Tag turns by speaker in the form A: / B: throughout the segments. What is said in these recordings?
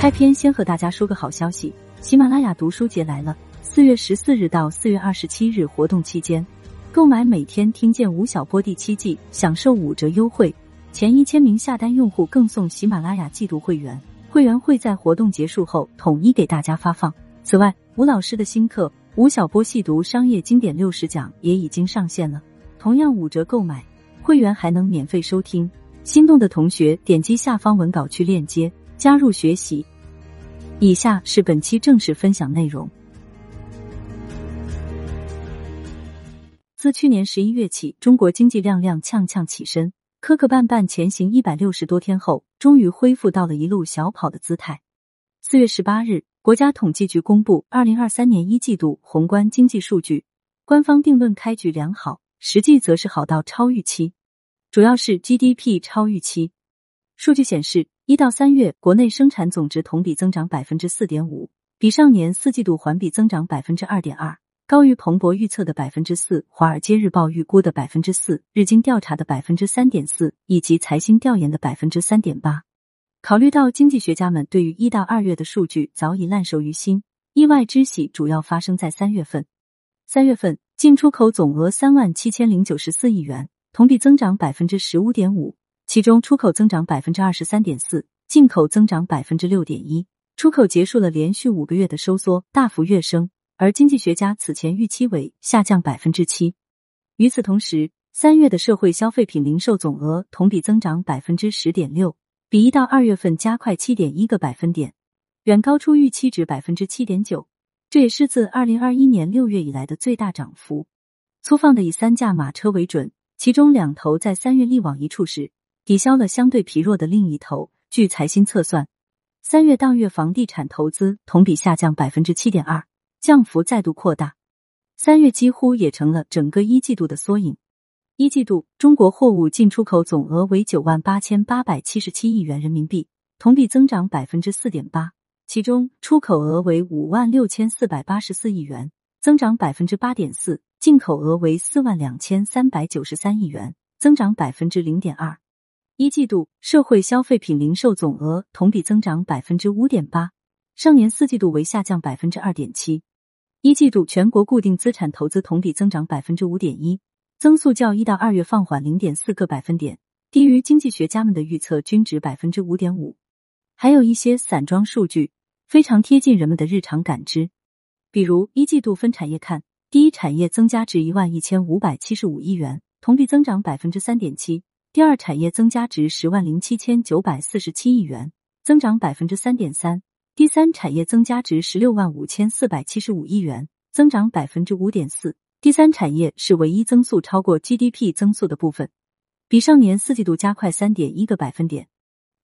A: 开篇先和大家说个好消息，喜马拉雅读书节来了！四月十四日到四月二十七日活动期间，购买每天听见吴晓波第七季，享受五折优惠，前一千名下单用户更送喜马拉雅季度会员，会员会在活动结束后统一给大家发放。此外，吴老师的新课《吴晓波细读商业经典六十讲》也已经上线了，同样五折购买，会员还能免费收听。心动的同学点击下方文稿区链接。加入学习。以下是本期正式分享内容。自去年十一月起，中国经济踉踉跄跄起身，磕磕绊绊前行一百六十多天后，终于恢复到了一路小跑的姿态。四月十八日，国家统计局公布二零二三年一季度宏观经济数据，官方定论开局良好，实际则是好到超预期，主要是 GDP 超预期。数据显示。一到三月，国内生产总值同比增长百分之四点五，比上年四季度环比增长百分之二点二，高于彭博预测的百分之四、华尔街日报预估的百分之四、日经调查的百分之三点四以及财新调研的百分之三点八。考虑到经济学家们对于一到二月的数据早已烂熟于心，意外之喜主要发生在三月份。三月份进出口总额三万七千零九十四亿元，同比增长百分之十五点五。其中出口增长百分之二十三点四，进口增长百分之六点一，出口结束了连续五个月的收缩，大幅跃升。而经济学家此前预期为下降百分之七。与此同时，三月的社会消费品零售总额同比增长百分之十点六，比一到二月份加快七点一个百分点，远高出预期值百分之七点九。这也是自二零二一年六月以来的最大涨幅。粗放的以三驾马车为准，其中两头在三月力往一处时。抵消了相对疲弱的另一头。据财新测算，三月当月房地产投资同比下降百分之七点二，降幅再度扩大。三月几乎也成了整个一季度的缩影。一季度中国货物进出口总额为九万八千八百七十七亿元人民币，同比增长百分之四点八。其中出口额为五万六千四百八十四亿元，增长百分之八点四；进口额为四万两千三百九十三亿元，增长百分之零点二。一季度社会消费品零售总额同比增长百分之五点八，上年四季度为下降百分之二点七。一季度全国固定资产投资同比增长百分之五点一，增速较一到二月放缓零点四个百分点，低于经济学家们的预测均值百分之五点五。还有一些散装数据非常贴近人们的日常感知，比如一季度分产业看，第一产业增加值一万一千五百七十五亿元，同比增长百分之三点七。第二产业增加值十万零七千九百四十七亿元，增长百分之三点三。第三产业增加值十六万五千四百七十五亿元，增长百分之五点四。第三产业是唯一增速超过 GDP 增速的部分，比上年四季度加快三点一个百分点。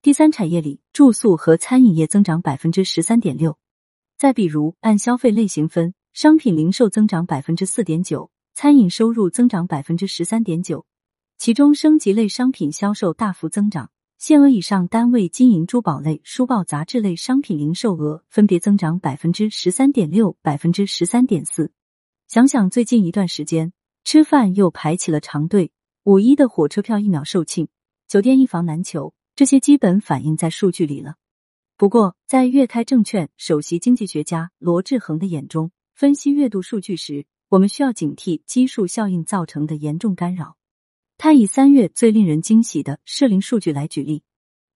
A: 第三产业里，住宿和餐饮业增长百分之十三点六。再比如按消费类型分，商品零售增长百分之四点九，餐饮收入增长百分之十三点九。其中，升级类商品销售大幅增长，限额以上单位金银珠宝类、书报杂志类商品零售额分别增长百分之十三点六、百分之十三点四。想想最近一段时间，吃饭又排起了长队，五一的火车票一秒售罄，酒店一房难求，这些基本反映在数据里了。不过，在粤开证券首席经济学家罗志恒的眼中，分析月度数据时，我们需要警惕基数效应造成的严重干扰。他以三月最令人惊喜的社零数据来举例。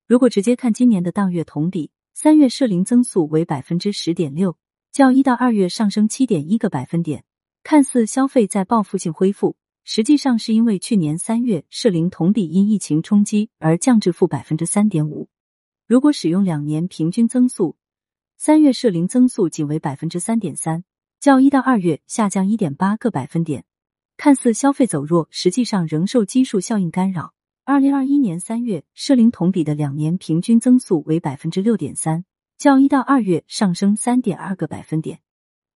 A: 如果直接看今年的当月同比，三月社零增速为百分之十点六，较一到二月上升七点一个百分点。看似消费在报复性恢复，实际上是因为去年三月社零同比因疫情冲击而降至负百分之三点五。如果使用两年平均增速，三月社零增速仅为百分之三点三，较一到二月下降一点八个百分点。看似消费走弱，实际上仍受基数效应干扰。二零二一年三月，社零同比的两年平均增速为百分之六点三，较一到二月上升三点二个百分点。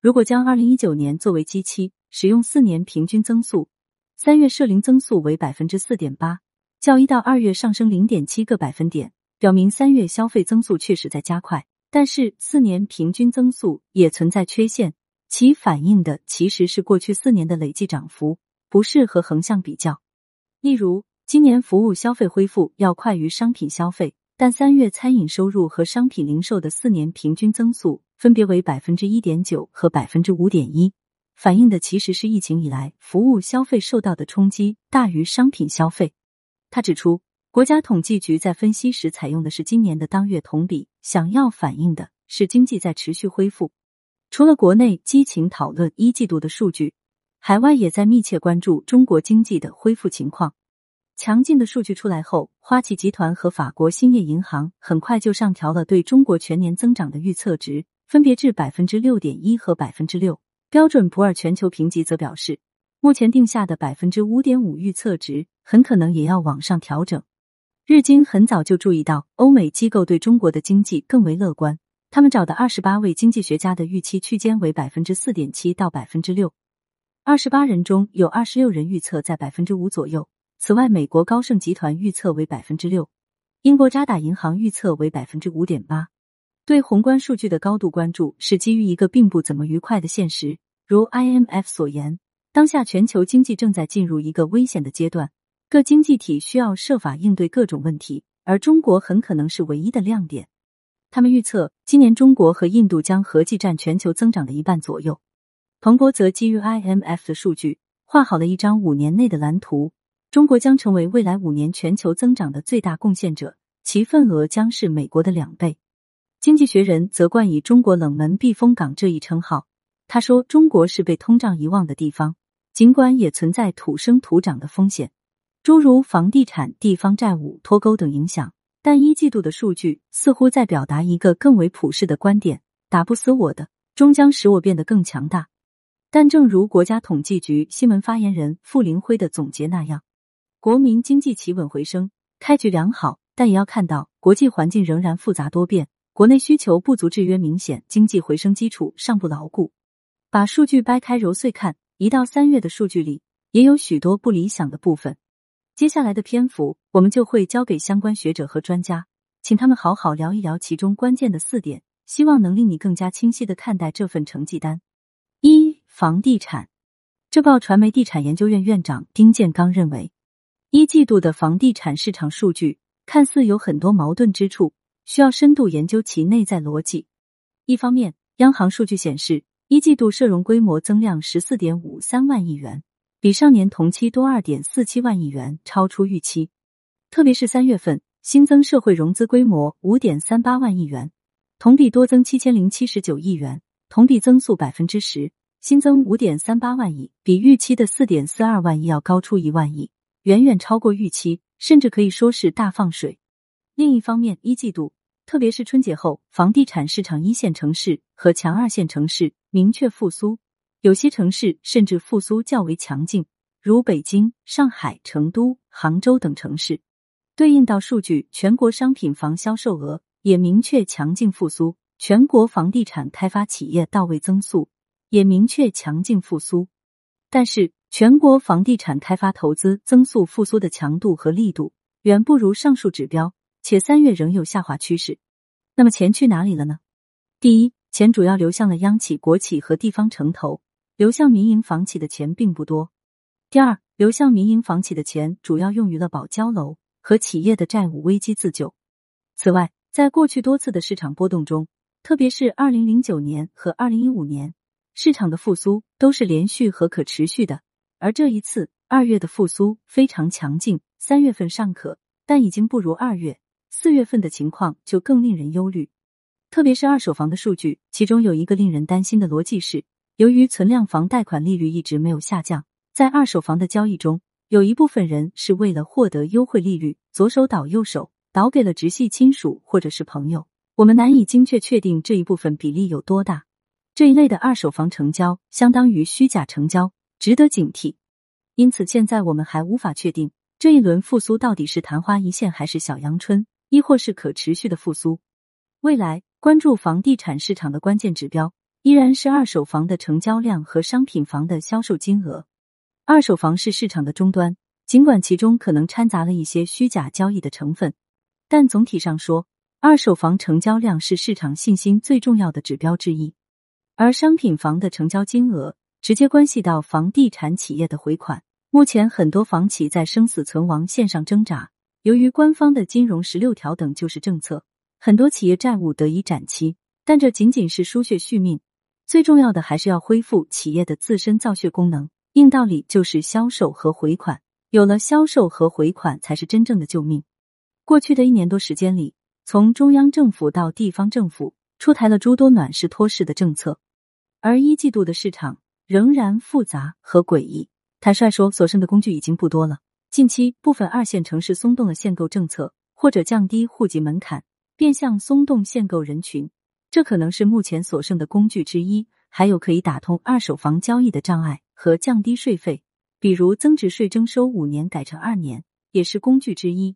A: 如果将二零一九年作为基期，使用四年平均增速，三月社零增速为百分之四点八，较一到二月上升零点七个百分点，表明三月消费增速确实在加快。但是四年平均增速也存在缺陷。其反映的其实是过去四年的累计涨幅，不适合横向比较。例如，今年服务消费恢复要快于商品消费，但三月餐饮收入和商品零售的四年平均增速分别为百分之一点九和百分之五点一，反映的其实是疫情以来服务消费受到的冲击大于商品消费。他指出，国家统计局在分析时采用的是今年的当月同比，想要反映的是经济在持续恢复。除了国内激情讨论一季度的数据，海外也在密切关注中国经济的恢复情况。强劲的数据出来后，花旗集团和法国兴业银行很快就上调了对中国全年增长的预测值，分别至百分之六点一和百分之六。标准普尔全球评级则表示，目前定下的百分之五点五预测值很可能也要往上调整。日经很早就注意到，欧美机构对中国的经济更为乐观。他们找的二十八位经济学家的预期区间为百分之四点七到百分之六，二十八人中有二十六人预测在百分之五左右。此外，美国高盛集团预测为百分之六，英国渣打银行预测为百分之五点八。对宏观数据的高度关注是基于一个并不怎么愉快的现实，如 IMF 所言，当下全球经济正在进入一个危险的阶段，各经济体需要设法应对各种问题，而中国很可能是唯一的亮点。他们预测，今年中国和印度将合计占全球增长的一半左右。彭博则基于 IMF 的数据，画好了一张五年内的蓝图。中国将成为未来五年全球增长的最大贡献者，其份额将是美国的两倍。经济学人则冠以“中国冷门避风港”这一称号。他说：“中国是被通胀遗忘的地方，尽管也存在土生土长的风险，诸如房地产、地方债务脱钩等影响。”但一季度的数据似乎在表达一个更为普世的观点：打不死我的，终将使我变得更强大。但正如国家统计局新闻发言人傅林辉的总结那样，国民经济企稳回升，开局良好，但也要看到国际环境仍然复杂多变，国内需求不足制约明显，经济回升基础尚不牢固。把数据掰开揉碎看，一到三月的数据里也有许多不理想的部分。接下来的篇幅，我们就会交给相关学者和专家，请他们好好聊一聊其中关键的四点，希望能令你更加清晰的看待这份成绩单。一、房地产。浙报传媒地产研究院院长丁建刚认为，一季度的房地产市场数据看似有很多矛盾之处，需要深度研究其内在逻辑。一方面，央行数据显示，一季度社融规模增量十四点五三万亿元。比上年同期多二点四七万亿元，超出预期。特别是三月份新增社会融资规模五点三八万亿元，同比多增七千零七十九亿元，同比增速百分之十。新增五点三八万亿，比预期的四点四二万亿要高出一万亿，远远超过预期，甚至可以说是大放水。另一方面，一季度特别是春节后，房地产市场一线城市和强二线城市明确复苏。有些城市甚至复苏较为强劲，如北京、上海、成都、杭州等城市。对应到数据，全国商品房销售额也明确强劲复苏，全国房地产开发企业到位增速也明确强劲复苏。但是，全国房地产开发投资增速复苏的强度和力度远不如上述指标，且三月仍有下滑趋势。那么，钱去哪里了呢？第一，钱主要流向了央企、国企和地方城投。流向民营房企的钱并不多。第二，流向民营房企的钱主要用于了保交楼和企业的债务危机自救。此外，在过去多次的市场波动中，特别是二零零九年和二零一五年，市场的复苏都是连续和可持续的。而这一次二月的复苏非常强劲，三月份尚可，但已经不如二月、四月份的情况就更令人忧虑。特别是二手房的数据，其中有一个令人担心的逻辑是。由于存量房贷款利率一直没有下降，在二手房的交易中，有一部分人是为了获得优惠利率，左手倒右手，倒给了直系亲属或者是朋友。我们难以精确确定这一部分比例有多大。这一类的二手房成交相当于虚假成交，值得警惕。因此，现在我们还无法确定这一轮复苏到底是昙花一现还是小阳春，亦或是可持续的复苏。未来关注房地产市场的关键指标。依然是二手房的成交量和商品房的销售金额。二手房是市场的终端，尽管其中可能掺杂了一些虚假交易的成分，但总体上说，二手房成交量是市场信心最重要的指标之一。而商品房的成交金额直接关系到房地产企业的回款。目前，很多房企在生死存亡线上挣扎，由于官方的金融十六条等救市政策，很多企业债务得以展期，但这仅仅是输血续命，最重要的还是要恢复企业的自身造血功能。硬道理就是销售和回款，有了销售和回款，才是真正的救命。过去的一年多时间里，从中央政府到地方政府，出台了诸多暖市托市的政策，而一季度的市场仍然复杂和诡异。坦率说，所剩的工具已经不多了。近期，部分二线城市松动了限购政策，或者降低户籍门槛，变相松动限购人群，这可能是目前所剩的工具之一。还有可以打通二手房交易的障碍。和降低税费，比如增值税征收五年改成二年，也是工具之一。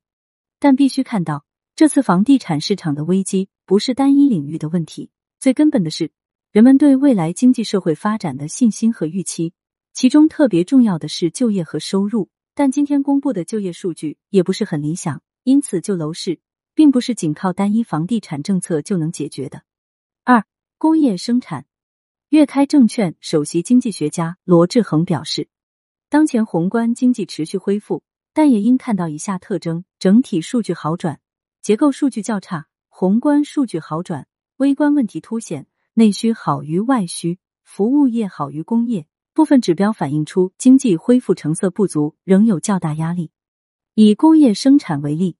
A: 但必须看到，这次房地产市场的危机不是单一领域的问题，最根本的是人们对未来经济社会发展的信心和预期。其中特别重要的是就业和收入。但今天公布的就业数据也不是很理想，因此就楼市，并不是仅靠单一房地产政策就能解决的。二、工业生产。粤开证券首席经济学家罗志恒表示，当前宏观经济持续恢复，但也应看到以下特征：整体数据好转，结构数据较差；宏观数据好转，微观问题凸显，内需好于外需，服务业好于工业。部分指标反映出经济恢复成色不足，仍有较大压力。以工业生产为例，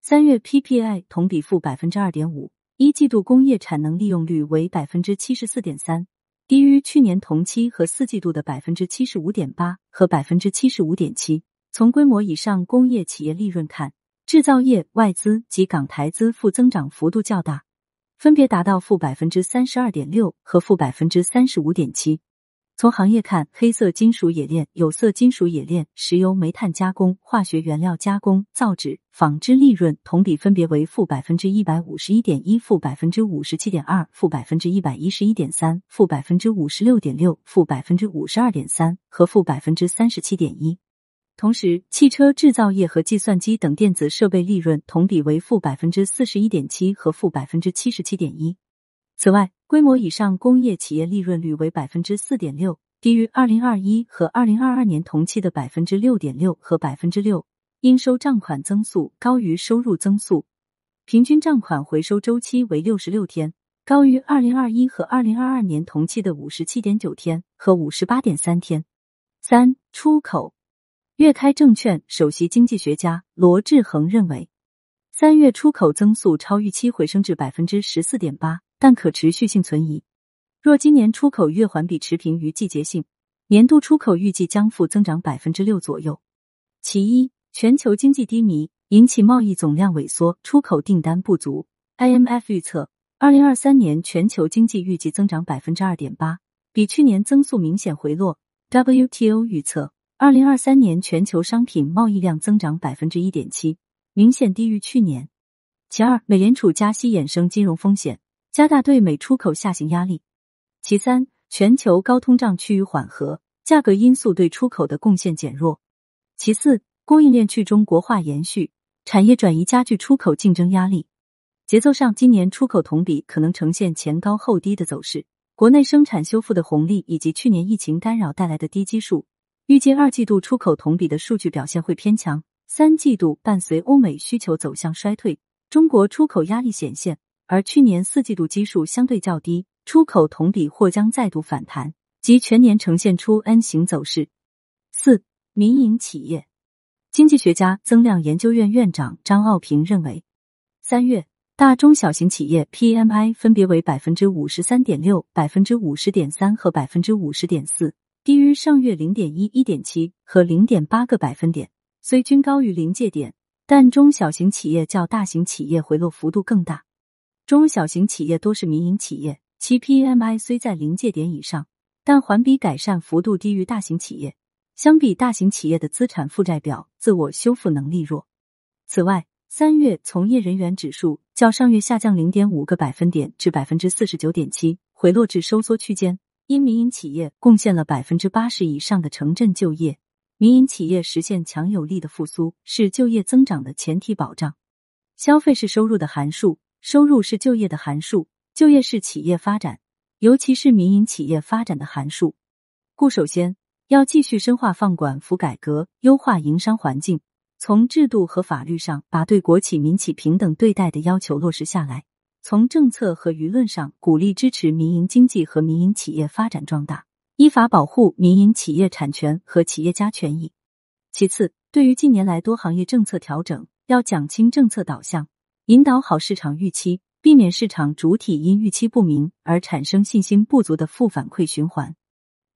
A: 三月 PPI 同比负百分之二点五，一季度工业产能利用率为百分之七十四点三。低于去年同期和四季度的百分之七十五点八和百分之七十五点七。从规模以上工业企业利润看，制造业外资及港台资负增长幅度较大，分别达到负百分之三十二点六和负百分之三十五点七。从行业看，黑色金属冶炼、有色金属冶炼、石油煤炭加工、化学原料加工、造纸、纺织利润同比分别为负百分之一百五十一点一、负百分之五十七点二、负百分之一百一十一点三、负百分之五十六点六、负百分之五十二点三和负百分之三十七点一。同时，汽车制造业和计算机等电子设备利润同比为负百分之四十一点七和负百分之七十七点一。此外，规模以上工业企业利润率为百分之四点六，低于二零二一和二零二二年同期的百分之六点六和百分之六。应收账款增速高于收入增速，平均账款回收周期为六十六天，高于二零二一和二零二二年同期的五十七点九天和五十八点三天。三、出口。粤开证券首席经济学家罗志恒认为，三月出口增速超预期回升至百分之十四点八。但可持续性存疑。若今年出口月环比持平于季节性，年度出口预计将负增长百分之六左右。其一，全球经济低迷引起贸易总量萎缩，出口订单不足。IMF 预测，二零二三年全球经济预计增长百分之二点八，比去年增速明显回落。WTO 预测，二零二三年全球商品贸易量增长百分之一点七，明显低于去年。其二，美联储加息衍生金融风险。加大对美出口下行压力。其三，全球高通胀趋于缓和，价格因素对出口的贡献减弱。其四，供应链去中国化延续，产业转移加剧出口竞争压力。节奏上，今年出口同比可能呈现前高后低的走势。国内生产修复的红利以及去年疫情干扰带来的低基数，预计二季度出口同比的数据表现会偏强。三季度伴随欧美需求走向衰退，中国出口压力显现。而去年四季度基数相对较低，出口同比或将再度反弹，即全年呈现出 N 型走势。四、民营企业经济学家、增量研究院院长张傲平认为，三月大中小型企业 PMI 分别为百分之五十三点六、百分之五十点三和百分之五十点四，低于上月零点一、一点七和零点八个百分点。虽均高于临界点，但中小型企业较大型企业回落幅度更大。中小型企业多是民营企业，其 PMI 虽在临界点以上，但环比改善幅度低于大型企业。相比大型企业的资产负债表，自我修复能力弱。此外，三月从业人员指数较上月下降零点五个百分点至百分之四十九点七，回落至收缩区间。因民营企业贡献了百分之八十以上的城镇就业，民营企业实现强有力的复苏是就业增长的前提保障。消费是收入的函数。收入是就业的函数，就业是企业发展，尤其是民营企业发展的函数。故首先要继续深化放管服改革，优化营商环境，从制度和法律上把对国企民企平等对待的要求落实下来；从政策和舆论上鼓励支持民营经济和民营企业发展壮大，依法保护民营企业产权和企业家权益。其次，对于近年来多行业政策调整，要讲清政策导向，引导好市场预期，避免市场主体因预期不明而产生信心不足的负反馈循环。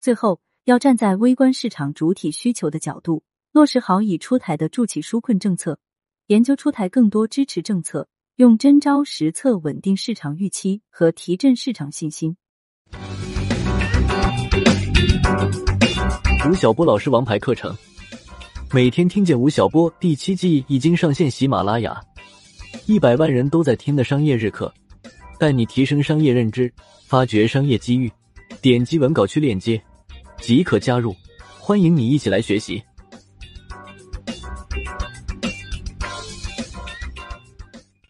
A: 最后，要站在微观市场主体需求的角度，落实好已出台的助企纾困政策，研究出台更多支持政策，用真招实策稳定市场预期和提振市场信心。
B: 吴晓波老师王牌课程。每天听见吴晓波第七季已经上线喜马拉雅，一百万人都在听的商业日课，带你提升商业认知，发掘商业机遇。点击文稿区链接即可加入，欢迎你一起来学习。